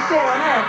してよね。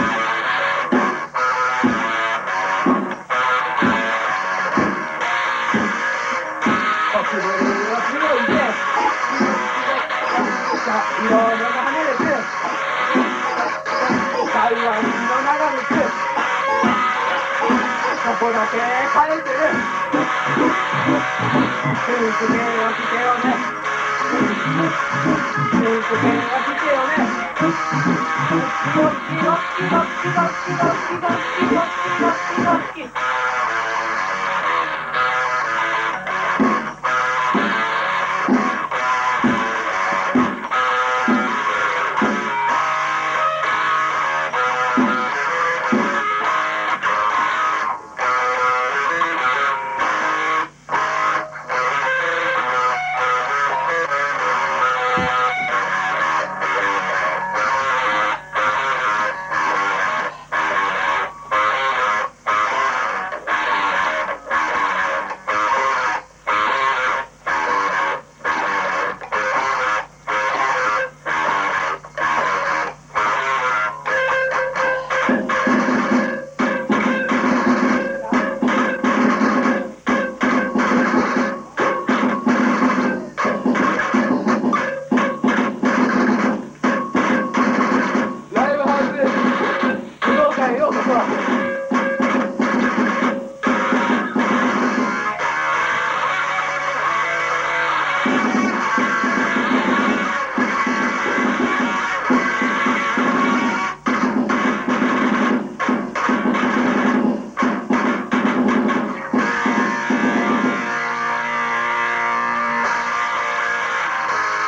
こだけ変えてる。続けよ来てよね続けよ来てよねドッキドッキドッキドッキドッキドッキドッキドッキドッキ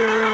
you.